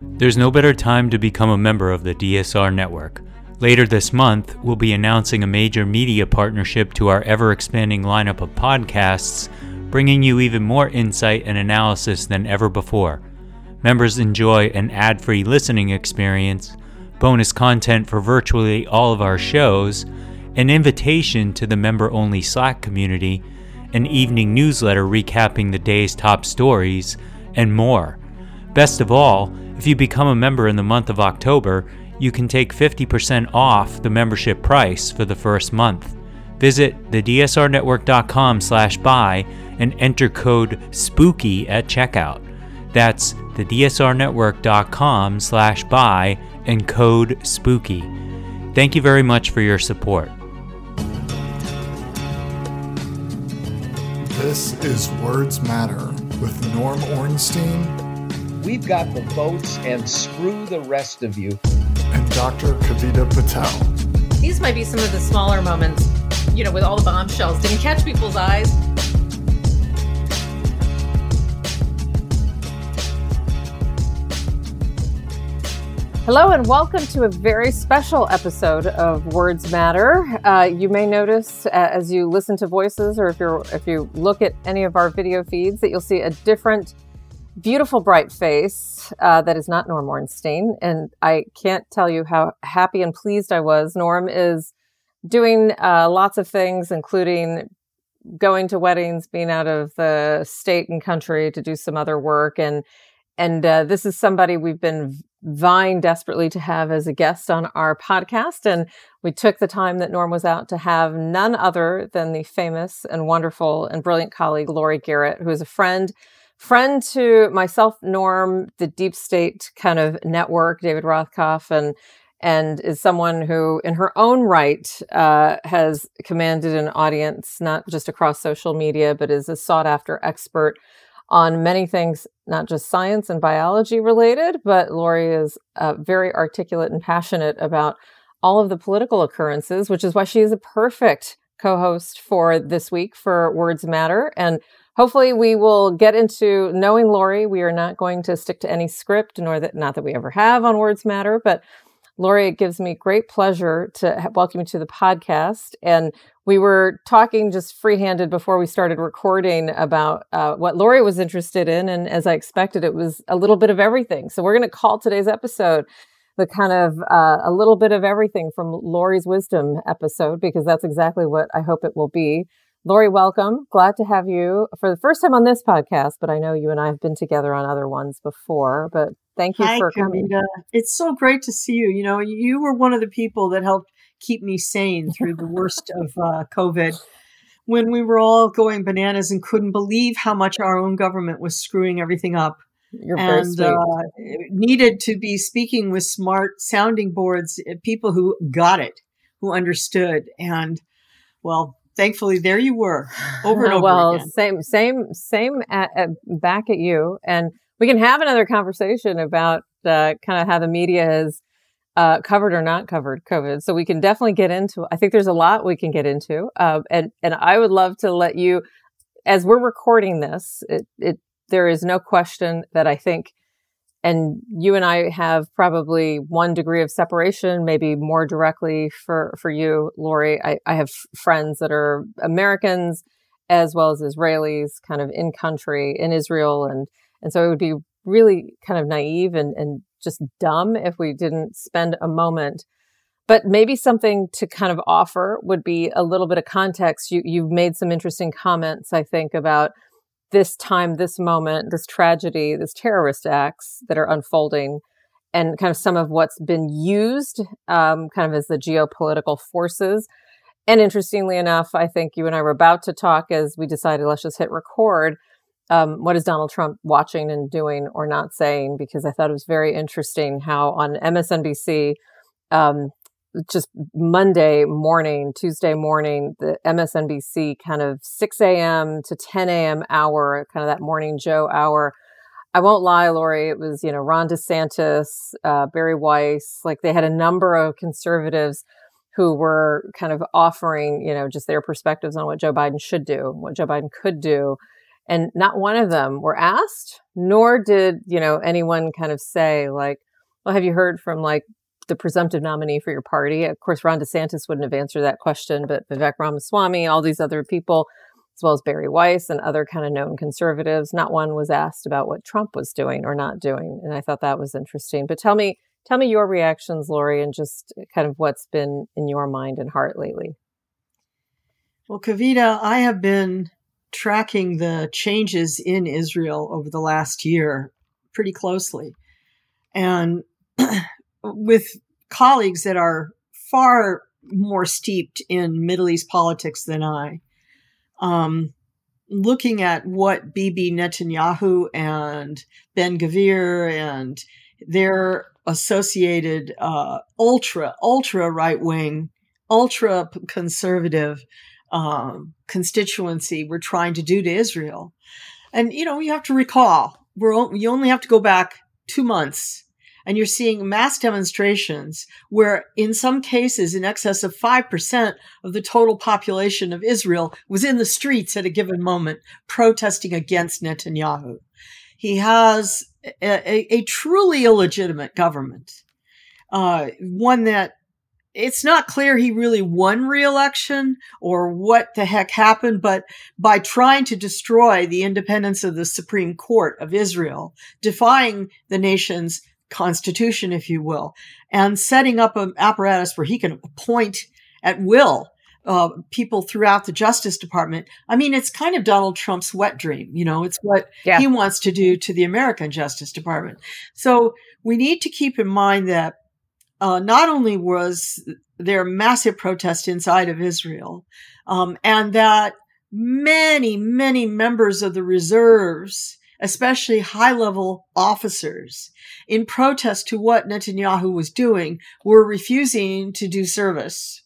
There's no better time to become a member of the DSR network. Later this month, we'll be announcing a major media partnership to our ever expanding lineup of podcasts, bringing you even more insight and analysis than ever before. Members enjoy an ad free listening experience, bonus content for virtually all of our shows, an invitation to the member only Slack community, an evening newsletter recapping the day's top stories, and more. Best of all, if you become a member in the month of October, you can take 50% off the membership price for the first month. Visit thedsrnetwork.com slash buy and enter code SPOOKY at checkout. That's thedsrnetwork.com slash buy and code SPOOKY. Thank you very much for your support. This is Words Matter with Norm Ornstein We've got the votes and screw the rest of you. And Dr. Kavita Patel. These might be some of the smaller moments, you know, with all the bombshells. Didn't catch people's eyes. Hello and welcome to a very special episode of Words Matter. Uh, you may notice uh, as you listen to voices, or if you if you look at any of our video feeds, that you'll see a different beautiful, bright face uh, that is not Norm Ornstein. And I can't tell you how happy and pleased I was. Norm is doing uh, lots of things, including going to weddings, being out of the state and country to do some other work. And and uh, this is somebody we've been vying desperately to have as a guest on our podcast. And we took the time that Norm was out to have none other than the famous and wonderful and brilliant colleague, Laurie Garrett, who is a friend friend to myself, Norm, the deep state kind of network, David Rothkopf, and and is someone who, in her own right, uh, has commanded an audience not just across social media, but is a sought after expert on many things, not just science and biology related, but Laurie is uh, very articulate and passionate about all of the political occurrences, which is why she is a perfect co host for this week for Words Matter. And hopefully we will get into knowing Laurie. We are not going to stick to any script, nor that not that we ever have on Words Matter, but Laurie, it gives me great pleasure to welcome you to the podcast. And we were talking just freehanded before we started recording about uh, what Laurie was interested in. And as I expected, it was a little bit of everything. So we're going to call today's episode the kind of uh, a little bit of everything from Laurie's wisdom episode, because that's exactly what I hope it will be. Laurie, welcome. Glad to have you for the first time on this podcast, but I know you and I have been together on other ones before. But thank you Hi, for coming. It's so great to see you. You know, you were one of the people that helped keep me sane through the worst of uh, COVID when we were all going bananas and couldn't believe how much our own government was screwing everything up. You're and uh, needed to be speaking with smart sounding boards, uh, people who got it, who understood. And well, thankfully there you were over and over well again. same same same at, at, back at you and we can have another conversation about uh, kind of how the media has uh, covered or not covered covid so we can definitely get into i think there's a lot we can get into uh, and and i would love to let you as we're recording this it, it there is no question that i think and you and I have probably one degree of separation, maybe more directly for, for you, Laurie. I, I have friends that are Americans as well as Israelis, kind of in country in Israel. And, and so it would be really kind of naive and, and just dumb if we didn't spend a moment. But maybe something to kind of offer would be a little bit of context. You, you've made some interesting comments, I think, about this time, this moment, this tragedy, this terrorist acts that are unfolding, and kind of some of what's been used um, kind of as the geopolitical forces. And interestingly enough, I think you and I were about to talk as we decided let's just hit record. Um, what is Donald Trump watching and doing or not saying? Because I thought it was very interesting how on MSNBC, um, just Monday morning, Tuesday morning, the MSNBC kind of 6 a.m. to 10 a.m. hour, kind of that morning Joe hour. I won't lie, Laurie, it was, you know, Ron DeSantis, uh, Bari Weiss, like they had a number of conservatives who were kind of offering, you know, just their perspectives on what Joe Biden should do, what Joe Biden could do. and not one of them were asked, nor did, you know, anyone kind of say, like, well, have you heard from like the presumptive nominee for your party? Of course, Ron DeSantis wouldn't have answered that question, but Vivek Ramaswamy, all these other people, as well as Bari Weiss and other kind of known conservatives, not one was asked about what Trump was doing or not doing. And I thought that was interesting. But tell me, tell me your reactions, Laurie, and just kind of what's been in your mind and heart lately. Well, Kavita, I have been tracking the changes in Israel over the last year pretty closely. And with colleagues that are far more steeped in Middle East politics than I, um, looking at what Bibi Netanyahu and Ben Gvir and their associated uh, ultra, ultra right wing, ultra conservative um, constituency were trying to do to Israel. And, you know, you have to recall, we're, you only have to go back two months and you're seeing mass demonstrations where in some cases in excess of 5% of the total population of Israel was in the streets at a given moment protesting against Netanyahu. He has a, a, a truly illegitimate government, uh, one that it's not clear he really won re-election or what the heck happened, but by trying to destroy the independence of the Supreme Court of Israel, defying the nation's constitution, if you will, and setting up an apparatus where he can appoint at will uh, people throughout the Justice Department. I mean, it's kind of Donald Trump's wet dream. You know, it's what yeah. he wants to do to the American Justice Department. So we need to keep in mind that uh, not only was there massive protest inside of Israel, um, and that many, many members of the reserves especially high level officers, in protest to what Netanyahu was doing, were refusing to do service.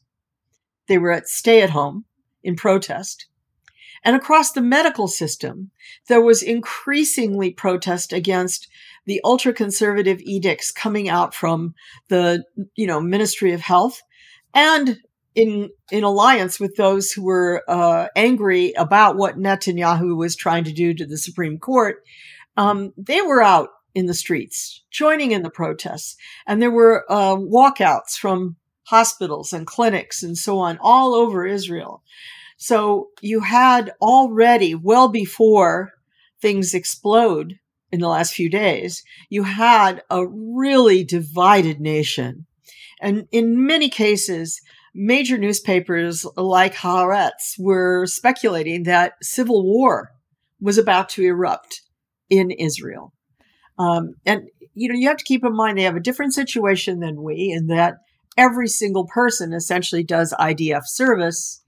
They were at stay at home in protest. And across the medical system, there was increasingly protest against the ultra conservative edicts coming out from the, you know, Ministry of Health and in in alliance with those who were uh, angry about what Netanyahu was trying to do to the Supreme Court, um, they were out in the streets, joining in the protests, and there were uh, walkouts from hospitals and clinics and so on all over Israel. So you had already, well before things explode in the last few days, you had a really divided nation. And in many cases, major newspapers like Haaretz were speculating that civil war was about to erupt in Israel. Um, and, you know, you have to keep in mind they have a different situation than we in that every single person essentially does IDF service,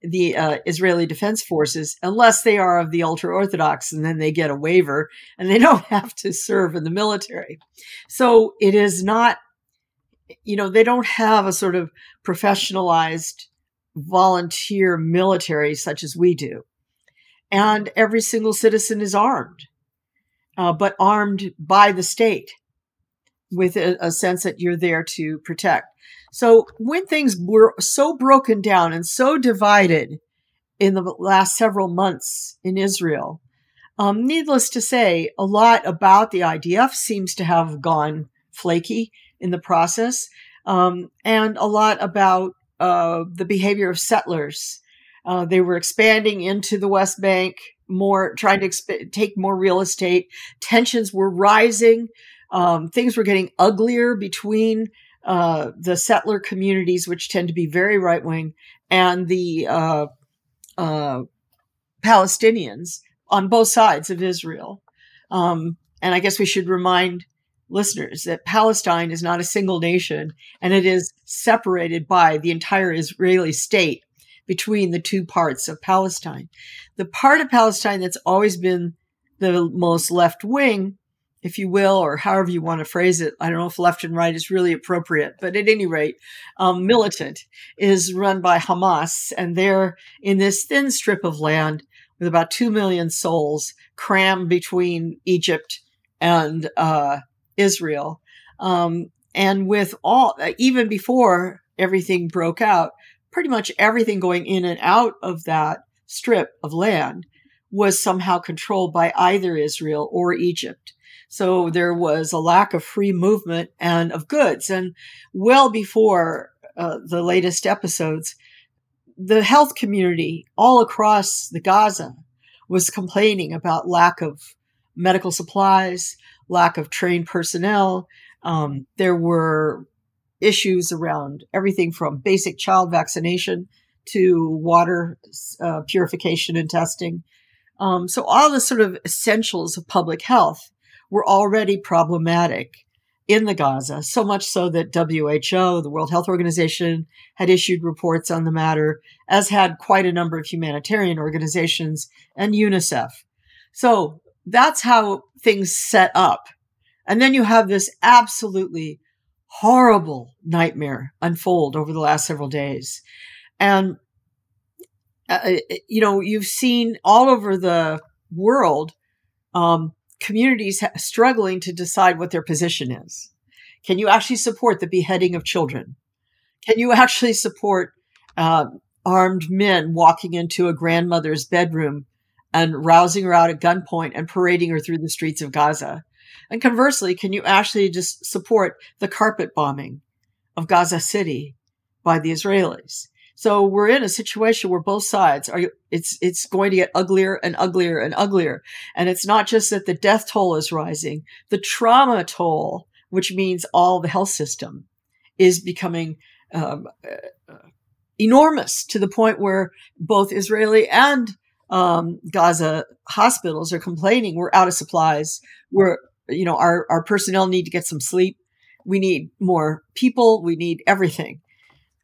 the uh, Israeli Defense Forces, unless they are of the ultra Orthodox and then they get a waiver and they don't have to serve in the military. So it is not you know, they don't have a sort of professionalized volunteer military such as we do. And every single citizen is armed, uh, but armed by the state with a, a sense that you're there to protect. So when things were so broken down and so divided in the last several months in Israel, um, needless to say, a lot about the IDF seems to have gone flaky in the process, um, and a lot about uh, the behavior of settlers. Uh, they were expanding into the West Bank more, trying to exp- take more real estate. Tensions were rising. Um, things were getting uglier between uh, the settler communities, which tend to be very right wing, and the uh, uh, Palestinians on both sides of Israel. Um, and I guess we should remind listeners that Palestine is not a single nation and it is separated by the entire Israeli state between the two parts of Palestine. The part of Palestine that's always been the most left wing, if you will, or however you want to phrase it, I don't know if left and right is really appropriate, but at any rate, um, militant is run by Hamas, and they're in this thin strip of land with about 2 million souls crammed between Egypt and uh, Israel. Um, and with all, uh, even before everything broke out, pretty much everything going in and out of that strip of land was somehow controlled by either Israel or Egypt. So there was a lack of free movement and of goods. And well before uh, the latest episodes, the health community all across the Gaza was complaining about lack of medical supplies, lack of trained personnel. Um, there were issues around everything from basic child vaccination to water uh, purification and testing. Um, so all the sort of essentials of public health were already problematic in the Gaza, so much so that WHO, the World Health Organization, had issued reports on the matter, as had quite a number of humanitarian organizations and UNICEF. So that's how things set up. And then you have this absolutely horrible nightmare unfold over the last several days. And, uh, uh, you know, you've seen all over the world um, communities ha- struggling to decide what their position is. Can you actually support the beheading of children? Can you actually support uh, armed men walking into a grandmother's bedroom and rousing her out at gunpoint and parading her through the streets of Gaza? And conversely, can you actually just support the carpet bombing of Gaza City by the Israelis? So we're in a situation where both sides are it's it's going to get uglier and uglier and uglier. And it's not just that the death toll is rising, the trauma toll, which means all the health system, is becoming um, uh, enormous to the point where both Israeli and um, Gaza hospitals are complaining we're out of supplies. We're you know our our personnel need to get some sleep. We need more people. We need everything.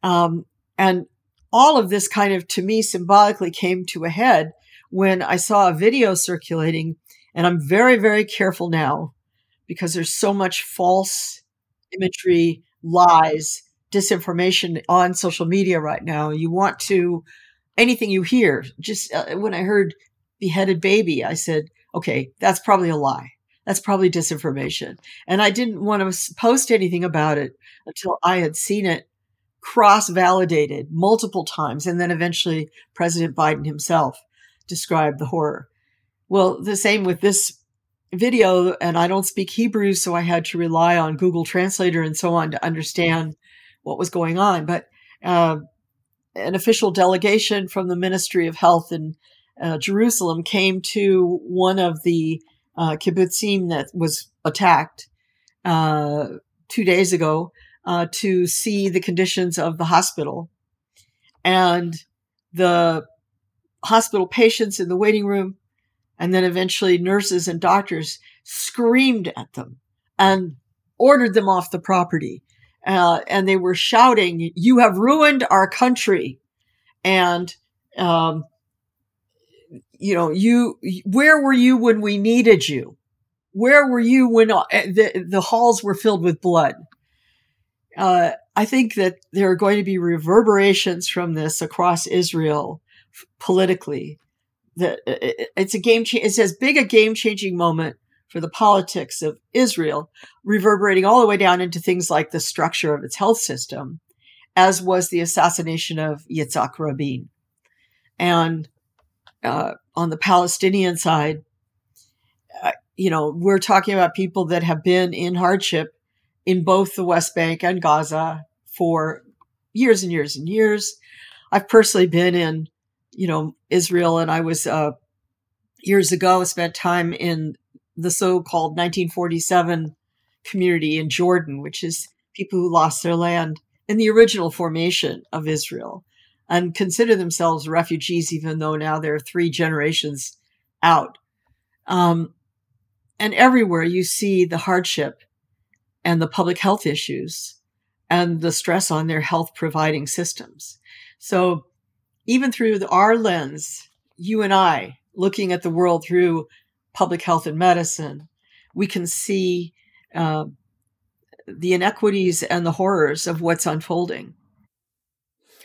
Um, and all of this kind of to me symbolically came to a head when I saw a video circulating. And I'm very, very careful now because there's so much false imagery, lies, disinformation on social media right now. You want to, anything you hear, just uh, when I heard beheaded baby, I said, okay, that's probably a lie. That's probably disinformation. And I didn't want to post anything about it until I had seen it cross validated multiple times. And then eventually President Biden himself described the horror. Well, the same with this video. And I don't speak Hebrew, so I had to rely on Google Translator and so on to understand what was going on. But uh, an official delegation from the Ministry of Health in uh, Jerusalem came to one of the uh, kibbutzim that was attacked uh, two days ago uh, to see the conditions of the hospital. And the hospital patients in the waiting room, and then eventually nurses and doctors screamed at them and ordered them off the property. Uh, and they were shouting, You have ruined our country. And, um, you know, you, where were you when we needed you? Where were you when uh, the, the halls were filled with blood? uh, I think that there are going to be reverberations from this across Israel politically. That it's a game change. It's as big a game changing moment for the politics of Israel, reverberating all the way down into things like the structure of its health system, as was the assassination of Yitzhak Rabin. And uh, on the Palestinian side, uh, you know, we're talking about people that have been in hardship in both the West Bank and Gaza for years and years and years. I've personally been in, you know, Israel, and I was uh, years ago spent time in the so-called 1947 community in Jordan, which is people who lost their land in the original formation of Israel and consider themselves refugees, even though now they're three generations out. Um, and everywhere you see the hardship and the public health issues and the stress on their health providing systems. So even through the, our lens, you and I looking at the world through public health and medicine, we can see uh, the inequities and the horrors of what's unfolding.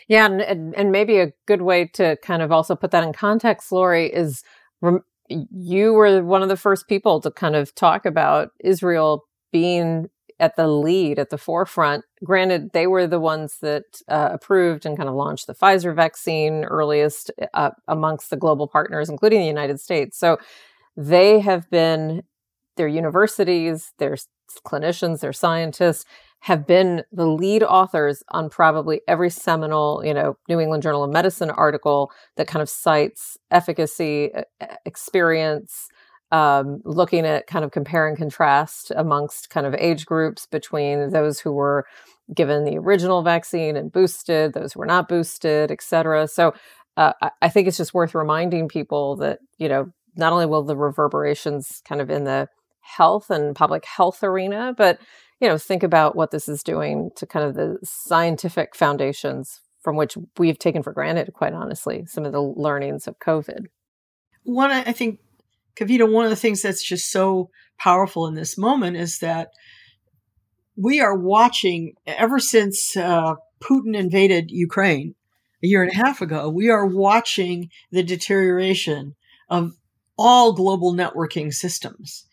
Yeah, and, and maybe a good way to kind of also put that in context, Laurie, is rem- you were one of the first people to kind of talk about Israel being at the lead, at the forefront. Granted, they were the ones that uh, approved and kind of launched the Pfizer vaccine earliest uh, amongst the global partners, including the United States. So they have been, their universities, their clinicians, their scientists have been the lead authors on probably every seminal, you know, New England Journal of Medicine article that kind of cites efficacy, experience, um, looking at kind of compare and contrast amongst kind of age groups between those who were given the original vaccine and boosted, those who were not boosted, et cetera. So uh, I think it's just worth reminding people that, you know, not only will the reverberations kind of in the health and public health arena, but, you know, think about what this is doing to kind of the scientific foundations from which we've taken for granted, quite honestly, some of the learnings of COVID. One, I think Kavita, one of the things that's just so powerful in this moment is that we are watching ever since uh, Putin invaded Ukraine a year and a half ago, we are watching the deterioration of all global networking systems,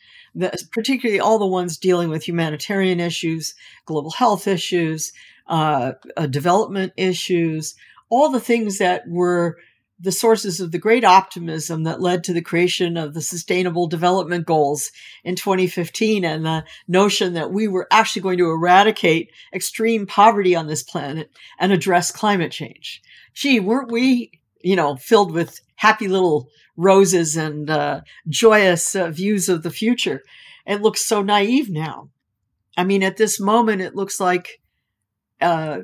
particularly all the ones dealing with humanitarian issues, global health issues, uh, uh, development issues, all the things that were the sources of the great optimism that led to the creation of the Sustainable Development Goals in 2015 and the notion that we were actually going to eradicate extreme poverty on this planet and address climate change. Gee, weren't we, you know, filled with happy little roses and uh, joyous uh, views of the future? It looks so naive now. I mean, at this moment, it looks like uh,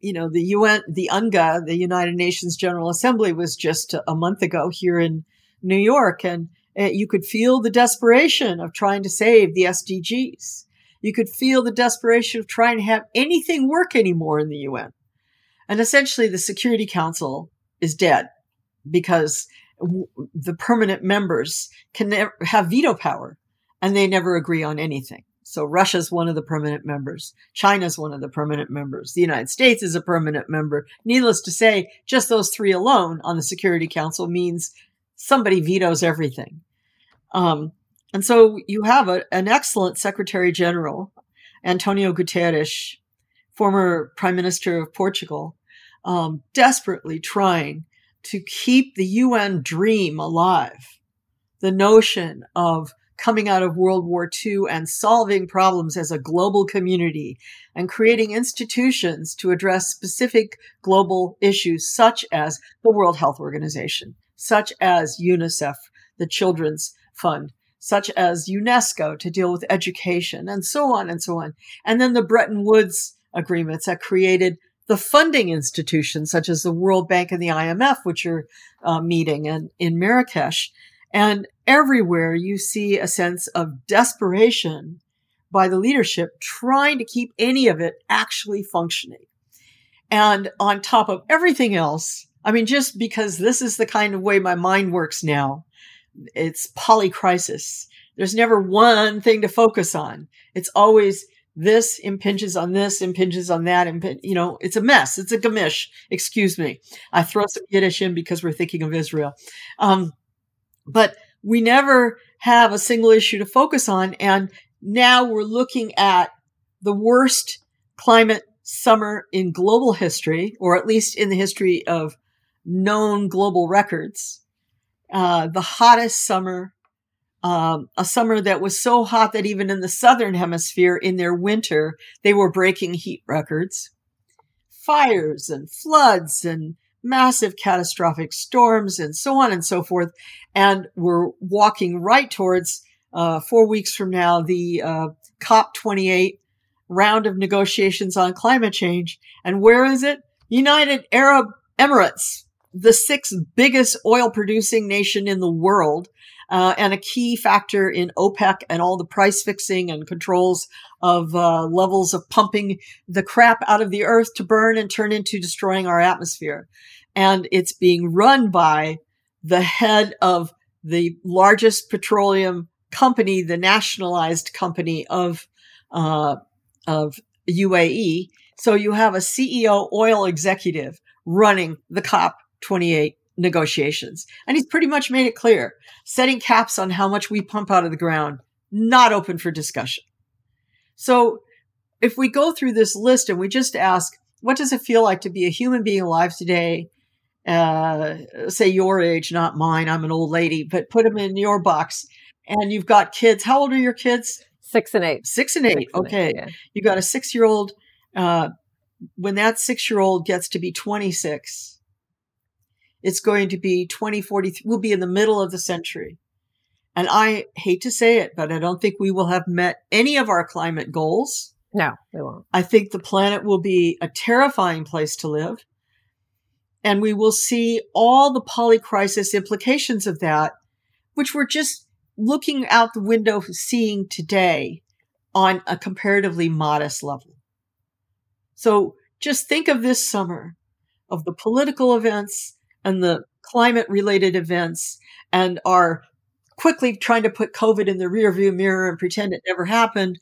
you know, the UN, the UNGA, the United Nations General Assembly was just a month ago here in New York, and uh, you could feel the desperation of trying to save the SDGs. You could feel the desperation of trying to have anything work anymore in the UN. And essentially, the Security Council is dead because the permanent members can never have veto power and they never agree on anything. So Russia's one of the permanent members. China's one of the permanent members. The United States is a permanent member. Needless to say, just those three alone on the Security Council means somebody vetoes everything. Um, and so you have a, an excellent Secretary General, Antonio Guterres, former Prime Minister of Portugal, um, desperately trying to keep the UN dream alive. The notion of coming out of World War II and solving problems as a global community and creating institutions to address specific global issues such as the World Health Organization, such as UNICEF, the Children's Fund, such as UNESCO to deal with education and so on and so on. And then the Bretton Woods agreements that created the funding institutions such as the World Bank and the IMF, which are uh, meeting in, in Marrakesh. And everywhere you see a sense of desperation by the leadership trying to keep any of it actually functioning. And on top of everything else, I mean, just because this is the kind of way my mind works now, it's polycrisis. There's never one thing to focus on. It's always this impinges on this, impinges on that, and you know, it's a mess. It's a gamish. Excuse me. I throw some Yiddish in because we're thinking of Israel. Um, but we never have a single issue to focus on. And now we're looking at the worst climate summer in global history, or at least in the history of known global records. Uh, the hottest summer, um, a summer that was so hot that even in the southern hemisphere, in their winter, they were breaking heat records. Fires and floods and massive catastrophic storms and so on and so forth. And we're walking right towards uh, four weeks from now, the uh, COP28 round of negotiations on climate change. And where is it? United Arab Emirates, the sixth biggest oil producing nation in the world. Uh, and a key factor in OPEC and all the price fixing and controls of uh, levels of pumping the crap out of the earth to burn and turn into destroying our atmosphere and it's being run by the head of the largest petroleum company, the nationalized company of uh, of UAE. So you have a CEO oil executive running the COP 28 negotiations. And he's pretty much made it clear setting caps on how much we pump out of the ground, not open for discussion. So if we go through this list and we just ask, what does it feel like to be a human being alive today? Uh, say your age, not mine. I'm an old lady, but put them in your box. And you've got kids. How old are your kids? Six and eight. Six and eight. Six and okay. eight, yeah. You got a six year old. Uh, when that six year old gets to be 26, it's going to be 2043. We'll be in the middle of the century. And I hate to say it, but I don't think we will have met any of our climate goals. No, we won't. I think the planet will be a terrifying place to live. And we will see all the polycrisis implications of that, which we're just looking out the window seeing today on a comparatively modest level. So just think of this summer of the political events and the climate related events and are quickly trying to put COVID in the rearview mirror and pretend it never happened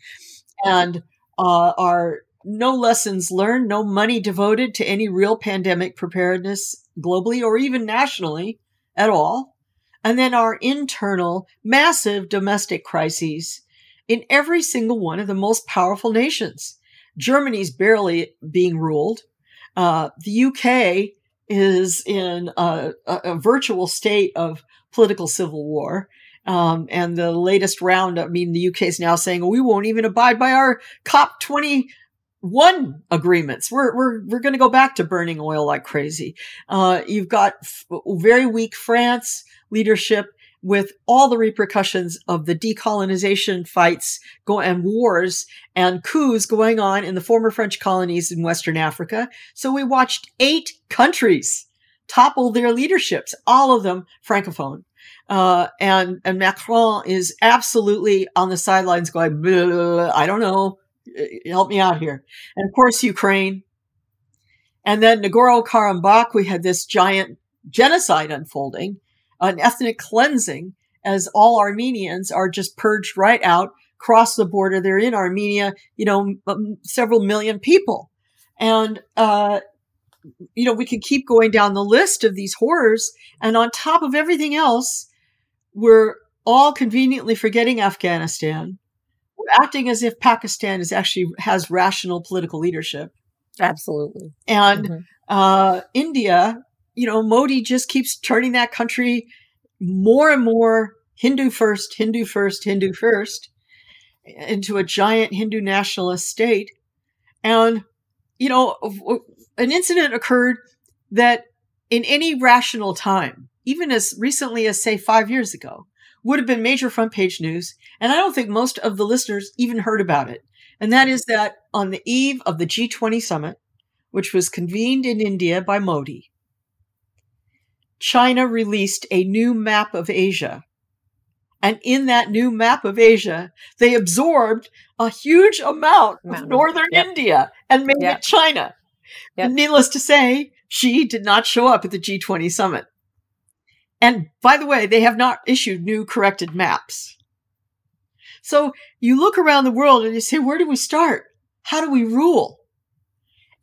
and uh, are no lessons learned, no money devoted to any real pandemic preparedness globally or even nationally at all. And then our internal massive domestic crises in every single one of the most powerful nations. Germany's barely being ruled. Uh, the UK is in a, a, a virtual state of political civil war. Um, and the latest round, I mean, the UK is now saying we won't even abide by our COP 21 agreements. We're, we're, we're going to go back to burning oil like crazy. Uh, you've got f- very weak France leadership with all the repercussions of the decolonization fights go- and wars and coups going on in the former French colonies in Western Africa. So we watched eight countries topple their leaderships, all of them francophone. Uh, and and Macron is absolutely on the sidelines going, "Blah, blah, blah, I don't know, Uh, help me out here. And of course, Ukraine. And then Nagorno Karabakh, we had this giant genocide unfolding, an ethnic cleansing, as all Armenians are just purged right out, cross the border. They're in Armenia, you know, several million people. And, uh, you know, we could keep going down the list of these horrors. And on top of everything else, we're all conveniently forgetting Afghanistan. We're acting as if Pakistan is actually has rational political leadership. Absolutely. And Mhm. uh, India, you know, Modi just keeps turning that country more and more Hindu first, Hindu first, Hindu first into a giant Hindu nationalist state. And, you know, an incident occurred that in any rational time, even as recently as, say, five years ago, would have been major front page news. And I don't think most of the listeners even heard about it. And that is that on the eve of the G20 summit, which was convened in India by Modi, China released a new map of Asia. And in that new map of Asia, they absorbed a huge amount of northern Yep. India and made Yep. it China. Yep. Needless to say, Xi did not show up at the G20 summit. And by the way, they have not issued new corrected maps. So you look around the world and you say, where do we start? How do we rule?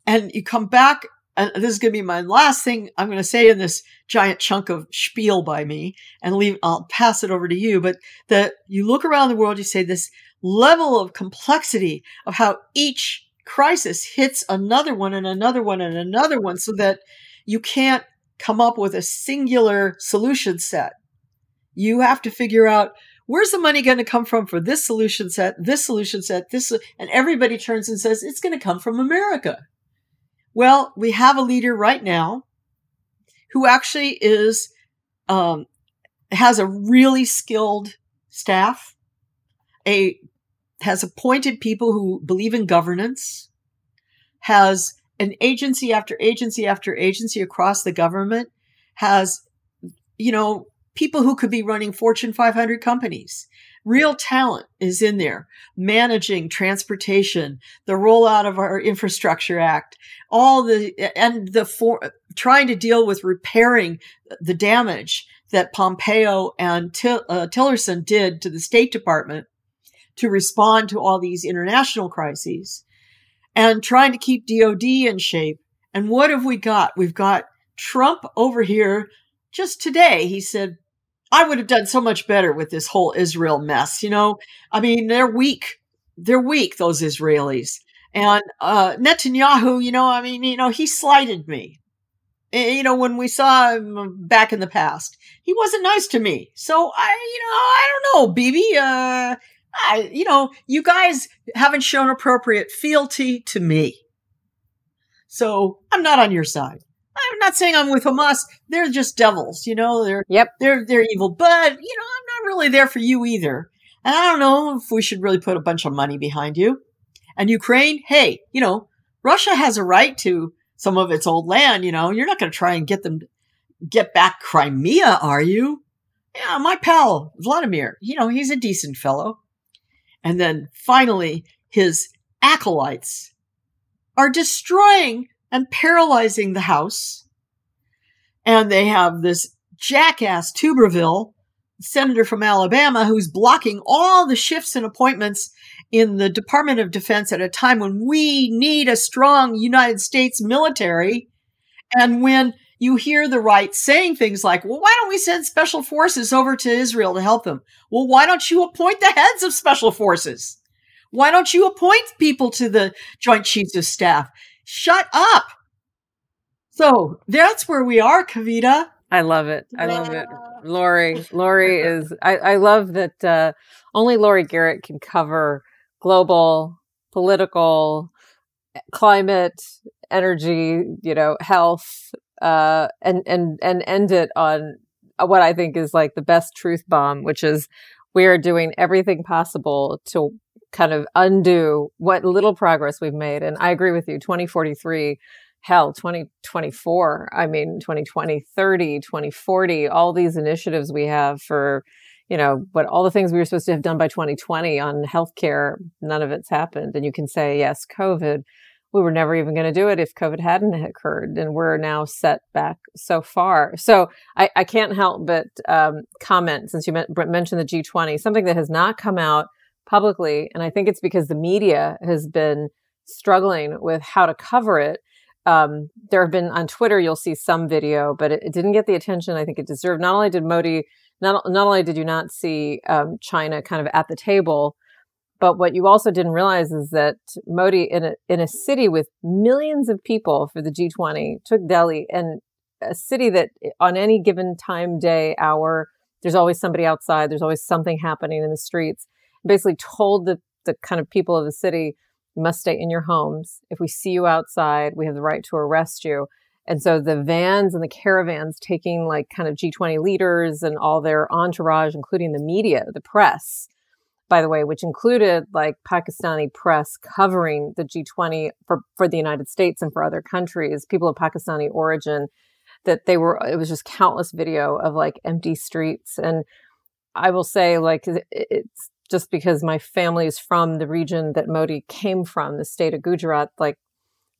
And you come back, and this is going to be my last thing I'm going to say in this giant chunk of spiel by me, and leave. I'll pass it over to you. But that you look around the world, you say this level of complexity of how each crisis hits another one and another one and another one, so that you can't come up with a singular solution set. You have to figure out where's the money going to come from for this solution set, this solution set, this, and everybody turns and says it's going to come from America. Well, we have a leader right now who actually is, um, has a really skilled staff, a, has appointed people who believe in governance, has an agency after agency after agency across the government, has, you know, people who could be running Fortune 500 companies. Real talent is in there, managing transportation, the rollout of our infrastructure act, all the, and the for, trying to deal with repairing the damage that Pompeo and Til, uh, Tillerson did to the State Department to respond to all these international crises and trying to keep DOD in shape. And what have we got? We've got Trump over here just today. He said, I would have done so much better with this whole Israel mess. You know, I mean, they're weak. they're weak, those Israelis. And uh, Netanyahu, you know, I mean, you know, he slighted me. You know, when we saw him back in the past, he wasn't nice to me. So I, you know, I don't know, Bibi. Uh, I, you know, you guys haven't shown appropriate fealty to me. So I'm not on your side. I'm not saying I'm with Hamas. They're just devils, you know. They're yep. They're they're evil, but you know, I'm not really there for you either. And I don't know if we should really put a bunch of money behind you. And Ukraine, hey, you know, Russia has a right to some of its old land. You know, you're not going to try and get them get back Crimea, are you? Yeah, my pal Vladimir. You know, he's a decent fellow. And then finally, his acolytes are destroying and paralyzing the House. And they have this jackass Tuberville, senator from Alabama, who's blocking all the shifts and appointments in the Department of Defense at a time when we need a strong United States military. And when you hear the right saying things like, well, why don't we send special forces over to Israel to help them? Well, why don't you appoint the heads of special forces? Why don't you appoint people to the Joint Chiefs of Staff? Shut up. So that's where we are, Kavita. I love it. I love it. Laurie, Laurie is, I, I love that uh, only Laurie Garrett can cover global, political, climate, energy, you know, health, uh, and and and end it on what I think is like the best truth bomb, which is we are doing everything possible to kind of undo what little progress we've made. And I agree with you, 2043, hell, 2024, I mean, 2020, 30, 2040, all these initiatives we have for, you know, what all the things we were supposed to have done by 2020 on healthcare, none of it's happened. And you can say, yes, COVID we were never even going to do it if COVID hadn't occurred, and we're now set back so far. So I, I can't help but um, comment since you mentioned the G20, something that has not come out publicly, and I think it's because the media has been struggling with how to cover it. Um, there have been on Twitter, you'll see some video, but it, it, didn't get the attention I think it deserved. Not only did Modi, not not only did you not see um, China kind of at the table but what you also didn't realize is that Modi, in a, in a city with millions of people for the G20, took Delhi and a city that on any given time, day, hour, there's always somebody outside, there's always something happening in the streets. Basically, told the, the kind of people of the city, you must stay in your homes. If we see you outside, we have the right to arrest you. And so the vans and the caravans taking like kind of G20 leaders and all their entourage, including the media, the press, by the way, which included like Pakistani press covering the G20 for, for the United States and for other countries, people of Pakistani origin, that they were, it was just countless video of like empty streets. And I will say, like, it's just because my family is from the region that Modi came from, the state of Gujarat, like,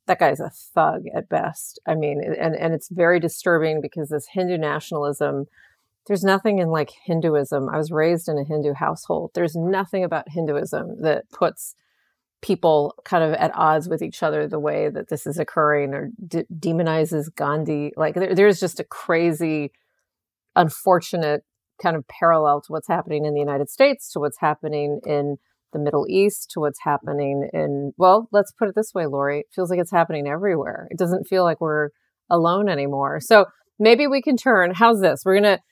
that guy's a thug at best. I mean, and, and it's very disturbing because this Hindu nationalism there's nothing in like Hinduism. I was raised in a Hindu household. There's nothing about Hinduism that puts people kind of at odds with each other the way that this is occurring or de- demonizes Gandhi. Like there, there's just a crazy, unfortunate kind of parallel to what's happening in the United States, to what's happening in the Middle East, to what's happening in, well, let's put it this way, Laurie, It feels like it's happening everywhere. It doesn't feel like we're alone anymore. So maybe we can turn. How's this? We're going to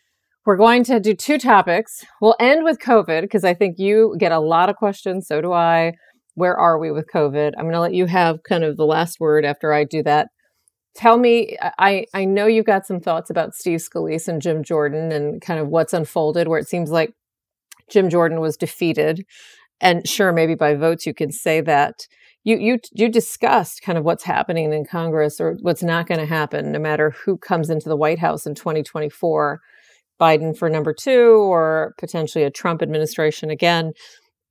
we're going to do two topics. We'll end with COVID because I think you get a lot of questions. So do I. Where are we with COVID? I'm going to let you have kind of the last word after I do that. Tell me, I, I know you've got some thoughts about Steve Scalise and Jim Jordan and kind of what's unfolded, where it seems like Jim Jordan was defeated. And sure, maybe by votes you can say that. You you you discussed kind of what's happening in Congress or what's not going to happen, no matter who comes into the White House in 2024. Biden for number two, or potentially a Trump administration again,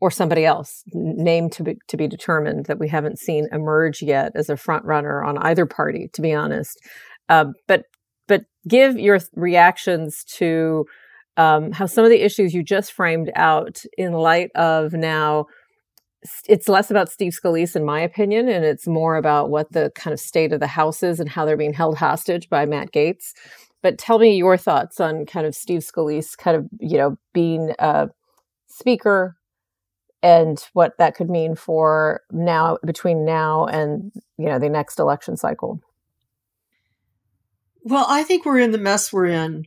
or somebody else named to be, to be determined that we haven't seen emerge yet as a front runner on either party, to be honest. Uh, but but give your reactions to um, how some of the issues you just framed out in light of now it's less about Steve Scalise, in my opinion, and it's more about what the kind of state of the House is and how they're being held hostage by Matt Gaetz. But tell me your thoughts on kind of Steve Scalise kind of, you know, being a speaker, and what that could mean for now between now and you know the next election cycle. Well i think we're in the mess we're in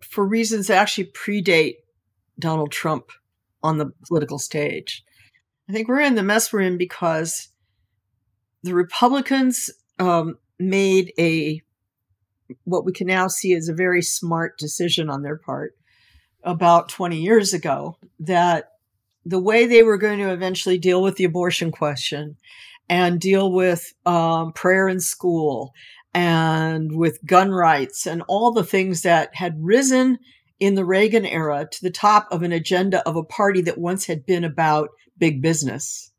for reasons that actually predate donald trump on the political stage. I think we're in the mess we're in because the republicans um, made a what we can now see as a very smart decision on their part about 20 years ago that the way they were going to eventually deal with the abortion question and deal with um, prayer in school and with gun rights and all the things that had risen in the Reagan era to the top of an agenda of a party that once had been about big business,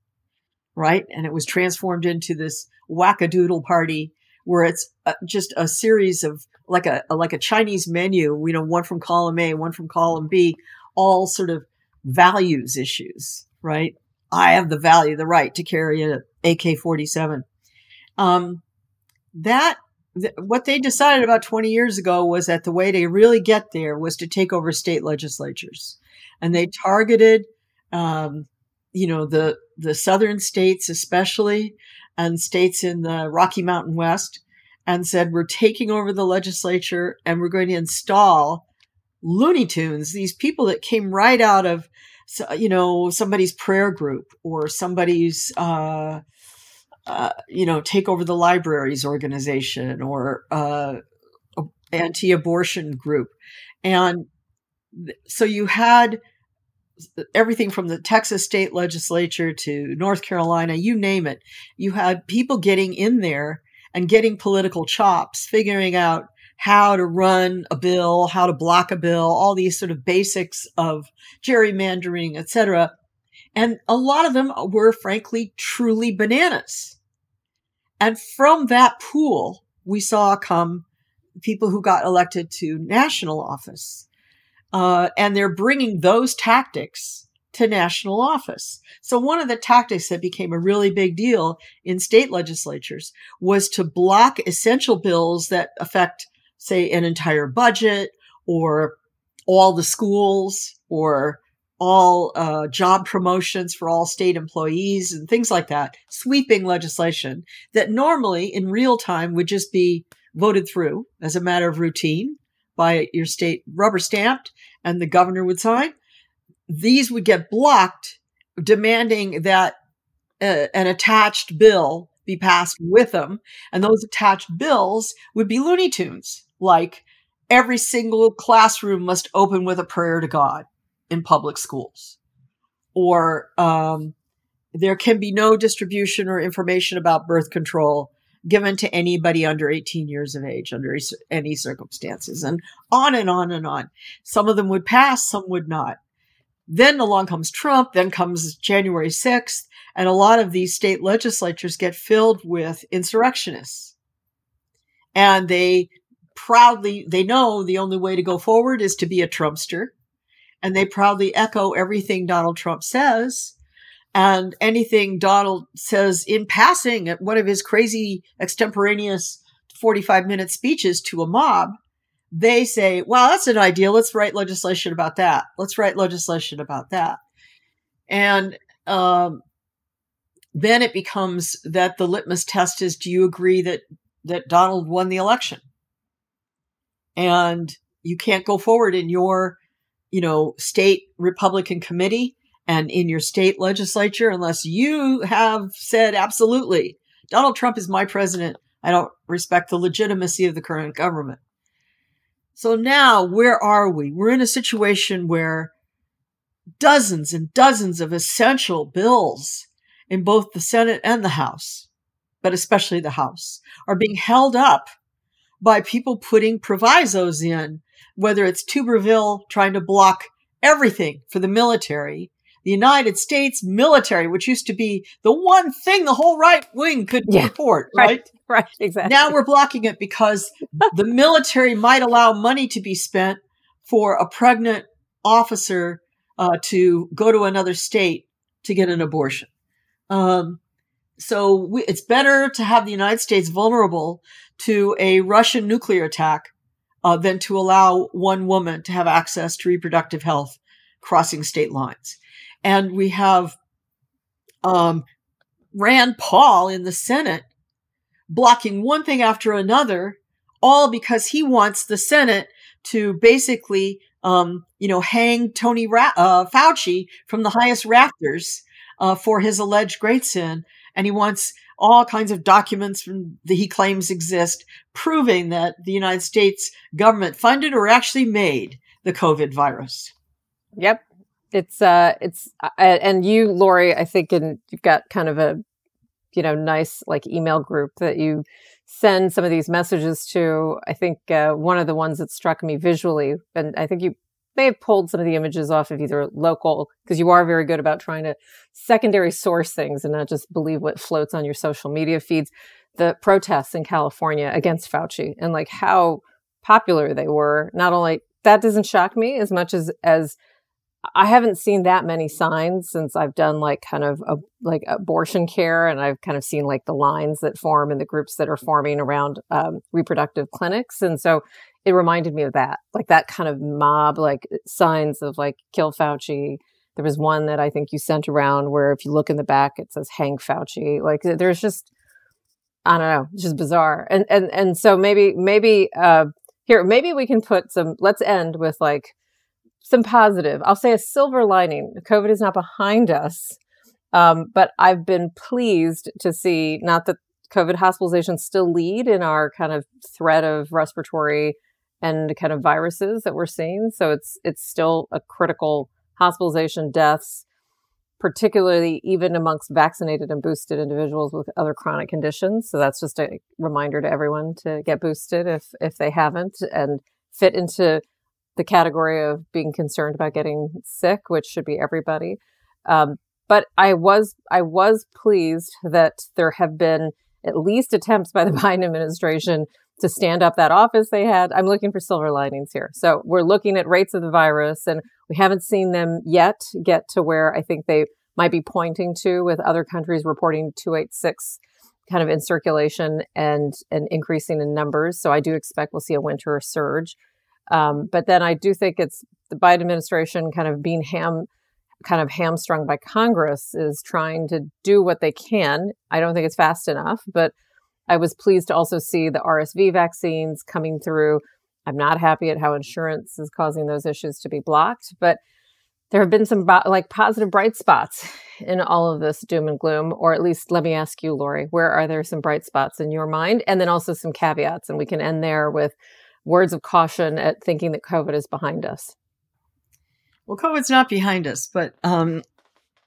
right? And it was transformed into this wackadoodle party where it's uh, just a series of like a, like a Chinese menu, you know, one from column A, one from column B, all sort of values issues, right? I have the value, the right to carry an AK-47. Um, that th- what they decided about 20 years ago was that the way to really get there was to take over state legislatures, and they targeted, um, you know, the the southern states especially, and states in the Rocky Mountain West and said, We're taking over the legislature and we're going to install Looney Tunes, these people that came right out of, you know, somebody's prayer group or somebody's, uh, uh, you know, take over the libraries organization or uh, anti abortion group. And so you had everything from the Texas state legislature to North Carolina, you name it. You had people getting in there and getting political chops, figuring out how to run a bill, how to block a bill, all these sort of basics of gerrymandering, etc. And a lot of them were frankly truly bananas. And from that pool, we saw come people who got elected to national office uh, and they're bringing those tactics to national office. So one of the tactics that became a really big deal in state legislatures was to block essential bills that affect, say, an entire budget or all the schools or all uh, job promotions for all state employees and things like that, sweeping legislation that normally in real time would just be voted through as a matter of routine by your state rubber stamped and the governor would sign. These would get blocked, demanding that uh, an attached bill be passed with them. And those attached bills would be Looney Tunes, like every single classroom must open with a prayer to God in public schools. Or um, there can be no distribution or information about birth control given to anybody under 18 years of age under any circumstances and on and on and on. Some of them would pass, some would not. Then along comes Trump, then comes January 6th, and a lot of these state legislatures get filled with insurrectionists. And they proudly, they know the only way to go forward is to be a Trumpster. And they proudly echo everything Donald Trump says and anything Donald says in passing at one of his crazy extemporaneous 45 minute speeches to a mob, they say, well, that's an idea. Let's write legislation about that. Let's write legislation about that. And um, then it becomes that the litmus test is do you agree that, that Donald won the election? And you can't go forward in your, you know, state Republican committee and in your state legislature unless you have said absolutely Donald Trump is my president. I don't respect the legitimacy of the current government. So now where are we? We're in a situation where dozens and dozens of essential bills in both the Senate and the House, but especially the House, are being held up by people putting provisos in, whether it's Tuberville trying to block everything for the military the United States military, which used to be the one thing the whole right wing could yeah, report, right? Right, right, exactly. Now we're blocking it because the military might allow money to be spent for a pregnant officer uh, to go to another state to get an abortion. Um, so we, it's better to have the United States vulnerable to a Russian nuclear attack uh, than to allow one woman to have access to reproductive health crossing state lines. And we have um, Rand Paul in the Senate blocking one thing after another, all because he wants the Senate to basically, um, you know, hang Tony Ra- uh, Fauci from the highest rafters uh, for his alleged great sin. And he wants all kinds of documents from, that he claims exist proving that the United States government funded or actually made the COVID virus. Yep. It's uh it's uh, and you Laurie I think and you've got kind of a you know nice like email group that you send some of these messages to. I think uh, one of the ones that struck me visually and I think you may have pulled some of the images off of either local because you are very good about trying to secondary source things and not just believe what floats on your social media feeds the protests in california against fauci and like how popular they were not only that doesn't shock me as much as as I haven't seen that many signs since I've done like kind of a, like abortion care, and I've kind of seen like the lines that form and the groups that are forming around um, reproductive clinics, and so it reminded me of that, like that kind of mob, like signs of like kill Fauci. There was one that I think you sent around where if you look in the back, it says hang Fauci. Like there's just, I don't know, it's just bizarre. And and and so maybe maybe uh, here maybe we can put some. Let's end with like some positive. I'll say a silver lining. COVID is not behind us, um, but I've been pleased to see not that COVID hospitalizations still lead in our kind of threat of respiratory and kind of viruses that we're seeing. So it's it's still a critical hospitalization deaths, particularly even amongst vaccinated and boosted individuals with other chronic conditions. So that's just a reminder to everyone to get boosted if if they haven't and fit into the category of being concerned about getting sick, which should be everybody. Um, but I was I was pleased that there have been at least attempts by the Biden administration to stand up that office they had. I'm looking for silver linings here. So we're looking at rates of the virus, and we haven't seen them yet get to where I think they might be pointing to with other countries reporting 286 kind of in circulation and and increasing in numbers. So I do expect we'll see a winter surge. Um, but then I do think it's the Biden administration kind of being ham kind of hamstrung by Congress is trying to do what they can. I don't think it's fast enough, but I was pleased to also see the RSV vaccines coming through. I'm not happy at how insurance is causing those issues to be blocked, but there have been some like positive bright spots in all of this doom and gloom or at least let me ask you Laurie where are there some bright spots in your mind and then also some caveats and we can end there with words of caution at thinking that covid is behind us. Well covid's not behind us but um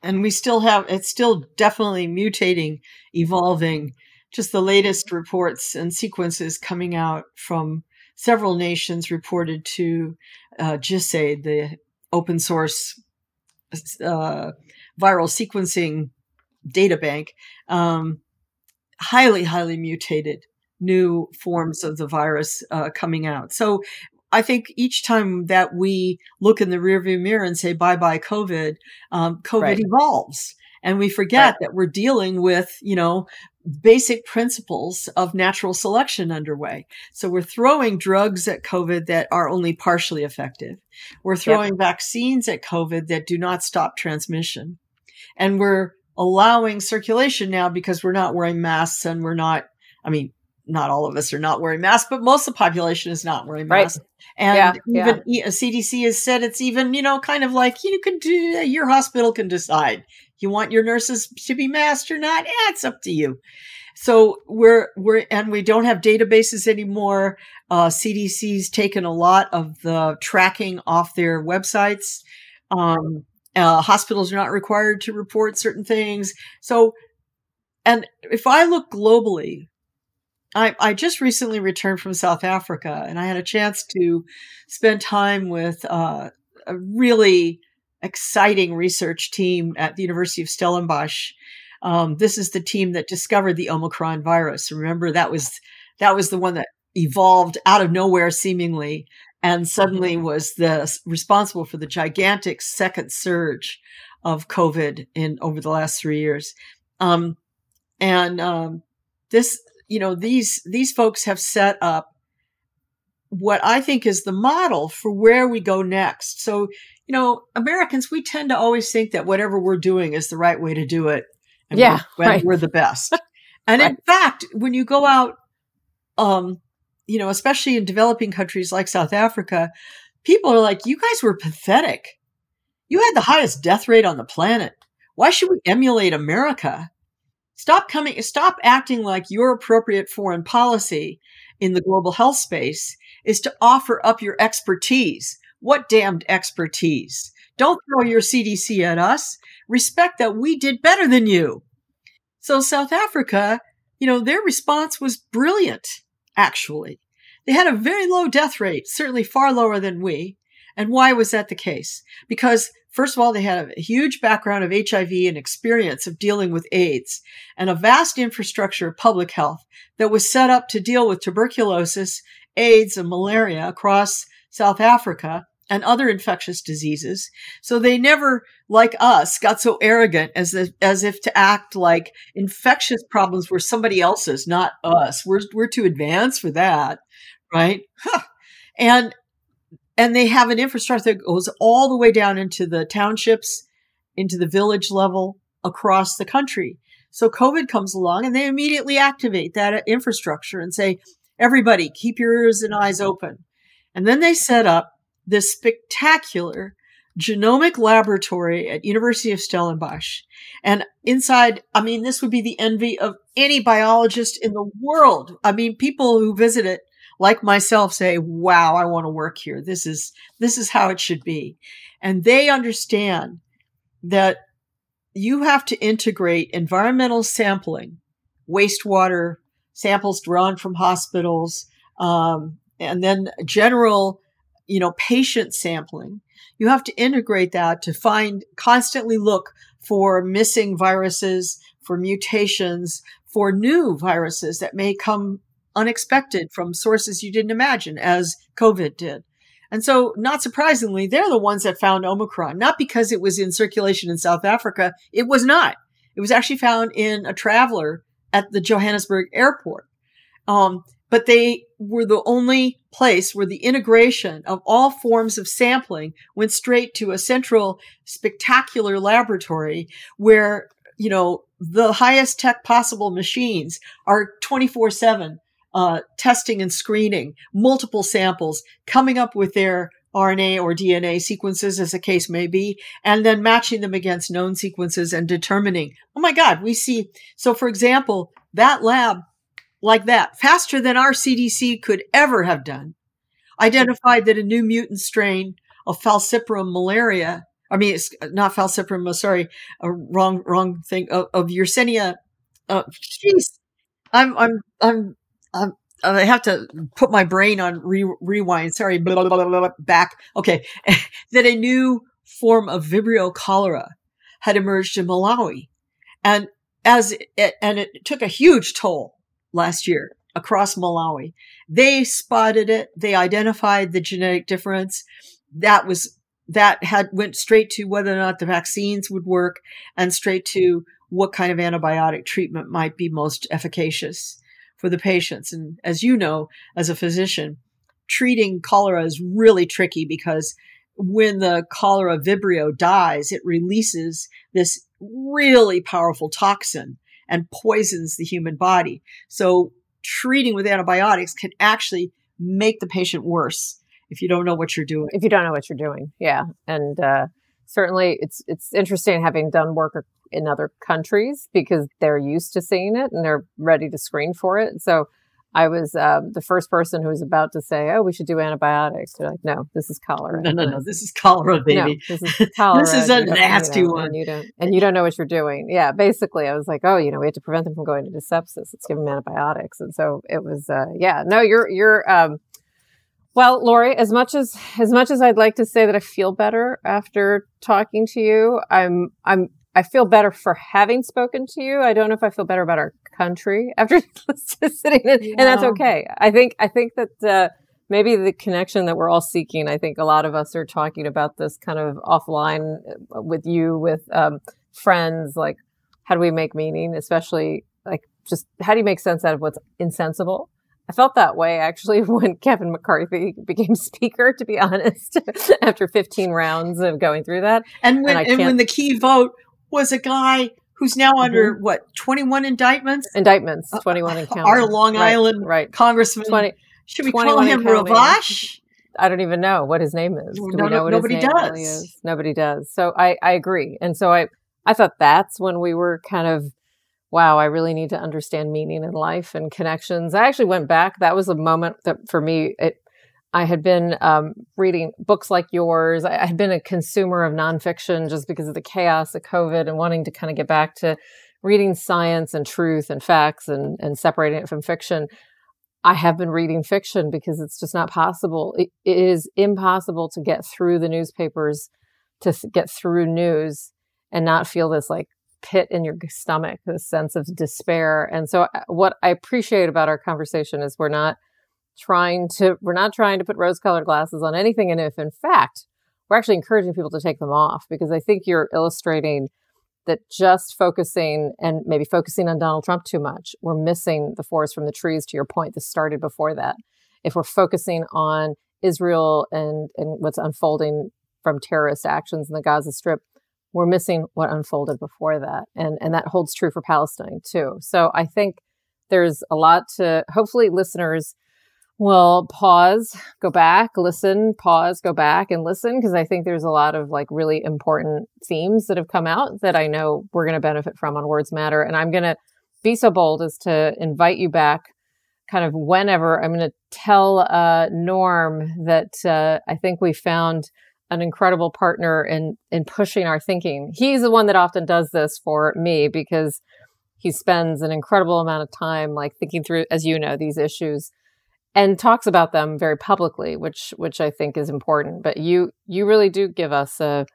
and we still have it's still definitely mutating evolving. Just the latest reports and sequences coming out from several nations reported to uh, GISAID, the open source uh, viral sequencing data bank, um, highly, highly mutated new forms of the virus uh, coming out. So I think each time that we look in the rearview mirror and say bye bye COVID, um, COVID right. evolves. And we forget right. that we're dealing with, you know, basic principles of natural selection underway. So we're throwing drugs at COVID that are only partially effective. We're throwing yep. vaccines at COVID that do not stop transmission. And we're allowing circulation now because we're not wearing masks and we're not, I mean, not all of us are not wearing masks, but most of the population is not wearing masks. Right. And yeah, even yeah. CDC has said it's even, you know, kind of like you can do, your hospital can decide you want your nurses to be masked or not? Yeah, it's up to you. So we're we're and we don't have databases anymore. Uh, CDC's taken a lot of the tracking off their websites. Um, uh, hospitals are not required to report certain things. So, and if I look globally, I, I just recently returned from South Africa, and I had a chance to spend time with uh, a really exciting research team at the University of Stellenbosch. Um, this is the team that discovered the Omicron virus. Remember that was that was the one that evolved out of nowhere seemingly and suddenly mm-hmm. was the responsible for the gigantic second surge of COVID in over the last three years. Um, and um, this, you know, these these folks have set up what I think is the model for where we go next. So you know, Americans, we tend to always think that whatever we're doing is the right way to do it. And Yeah, we're, right. we're the best. And in fact, when you go out, um, you know, especially in developing countries like South Africa, people are like, you guys were pathetic. You had the highest death rate on the planet. Why should we emulate America? Stop coming, stop acting like your appropriate foreign policy in the global health space is to offer up your expertise. What damned expertise? Don't throw your CDC at us. Respect that we did better than you. So South Africa, you know, their response was brilliant, actually. They had a very low death rate, certainly far lower than we. And why was that the case? Because first of all, they had a huge background of HIV and experience of dealing with AIDS and a vast infrastructure of public health that was set up to deal with tuberculosis, AIDS, and malaria across South Africa and other infectious diseases. So they never, like us, got so arrogant as as if to act like infectious problems were somebody else's, not us. We're we're too advanced for that, right? Huh. And and they have an infrastructure that goes all the way down into the townships, into the village level across the country. So COVID comes along and they immediately activate that infrastructure and say, everybody keep your ears and eyes open. And then they set up this spectacular genomic laboratory at University of Stellenbosch. And inside, I mean, this would be the envy of any biologist in the world. I mean, people who visit it like myself say, wow, I want to work here. This is, this is how it should be. And they understand that you have to integrate environmental sampling, wastewater samples drawn from hospitals, um, and then general, you know, patient sampling. You have to integrate that to find, constantly look for missing viruses, for mutations, for new viruses that may come unexpected from sources you didn't imagine, as COVID did. And so, not surprisingly, they're the ones that found Omicron, not because it was in circulation in South Africa. It was not. It was actually found in a traveler at the Johannesburg airport. Um, but they were the only place where the integration of all forms of sampling went straight to a central spectacular laboratory where, you know, the highest tech possible machines are 24 7 uh, testing and screening multiple samples, coming up with their RNA or DNA sequences, as the case may be, and then matching them against known sequences and determining, oh my God, we see. So, for example, that lab, like that, faster than our CDC could ever have done, identified that a new mutant strain of falciparum malaria, I mean, it's not falciparum, uh, sorry, a wrong, wrong thing, of, of Yersinia. Uh, jeez, I'm, I'm, I'm, I'm, I have to put my brain on re- rewind. Sorry, blah, blah, blah, back. Okay, that a new form of Vibrio cholera had emerged in Malawi, and as it, and it took a huge toll last year across Malawi. They spotted it. They identified the genetic difference. That was that had went straight to whether or not the vaccines would work, and straight to what kind of antibiotic treatment might be most efficacious for the patients. And as you know, as a physician, treating cholera is really tricky because when the cholera vibrio dies, it releases this really powerful toxin and poisons the human body. So treating with antibiotics can actually make the patient worse if you don't know what you're doing. if you don't know what you're doing. Yeah, and uh, certainly it's it's interesting having done work in other countries because they're used to seeing it and they're ready to screen for it. So I was um, the first person who was about to say, "Oh, we should do antibiotics." They're like, "No, this is cholera." No, no, no. This is cholera, baby. No, this is cholera. This is a you nasty know, one. And you don't, and you don't know what you're doing. Yeah, basically, I was like, oh, you know, we have to prevent them from going into sepsis. Let's give them antibiotics. And so it was, uh, yeah, no, you're, you're, um, well, Laurie, as much as, as much as I'd like to say that I feel better after talking to you, I'm, I'm, I feel better for having spoken to you. I don't know if I feel better about our country after just sitting in, and that's okay. I think, I think that, uh, maybe the connection that we're all seeking. I think a lot of us are talking about this kind of offline uh, with you, with um, friends. Like, how do we make meaning? Especially like just how do you make sense out of what's insensible? I felt that way actually when Kevin McCarthy became speaker, to be honest, after 15 rounds of going through that. And when, and, and when the key vote was a guy who's now mm-hmm. under what 21 indictments? Indictments uh, 21 uh, and our long right, island right congressman. 20, should we call him ravash i don't even know what his name is. Do no, we know what nobody his name does. really is? nobody does. So i i agree. And so i i thought that's when we were kind of wow i really need to understand meaning in life and connections. I actually went back. That was a moment that for me it I had been um, reading books like yours. I, had been a consumer of nonfiction just because of the chaos of COVID and wanting to kind of get back to reading science and truth and facts and, and separating it from fiction. I have been reading fiction because it's just not possible. it, it is impossible to get through the newspapers, to th- get through news and not feel this like pit in your stomach, this sense of despair. And so, uh, what I appreciate about our conversation is we're not trying to we're not trying to put rose colored glasses on anything and if in fact we're actually encouraging people to take them off because i think you're illustrating that just focusing and maybe focusing on donald trump too much we're missing the forest from the trees to your point that started before that. If we're focusing on israel and and what's unfolding from terrorist actions in the gaza strip we're missing what unfolded before that and and that holds true for palestine too. So i think there's a lot to hopefully listeners will pause, go back, listen, pause, go back and listen because I think there's a lot of like really important themes that have come out that I know we're going to benefit from on Words Matter. And I'm going to be so bold as to invite you back kind of whenever. I'm going to tell uh, Norm that uh, I think we found an incredible partner in in pushing our thinking. He's the one that often does this for me because he spends an incredible amount of time like thinking through as you know these issues and talks about them very publicly, which which I think is important. But you you really do give us a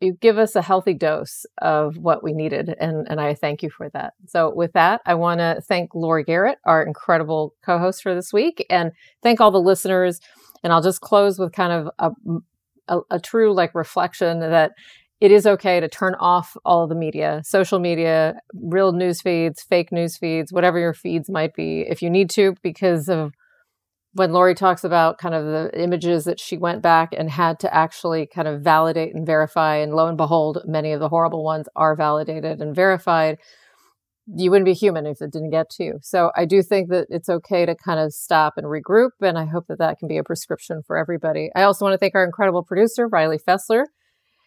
you give us a healthy dose of what we needed, and and I thank you for that. So with that, I want to thank Laurie Garrett, our incredible co-host for this week, and thank all the listeners. And I'll just close with kind of a, a, a true like reflection that it is okay to turn off all of the media, social media, real news feeds, fake news feeds, whatever your feeds might be, if you need to, because of when Laurie talks about kind of the images that she went back and had to actually kind of validate and verify, and lo and behold, many of the horrible ones are validated and verified. You wouldn't be human if it didn't get to you. So I do think that it's okay to kind of stop and regroup, and I hope that that can be a prescription for everybody. I also want to thank our incredible producer, Riley Fessler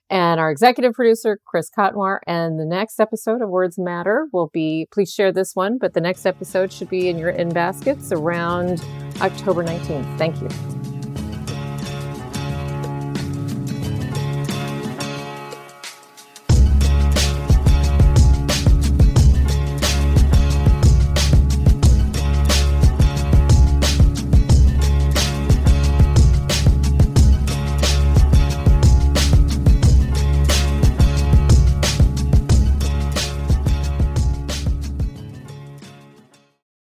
and our executive producer, Chris Cotnoir. And the next episode of Words Matter will be, please share this one, but the next episode should be in your in baskets around October 19th. Thank you.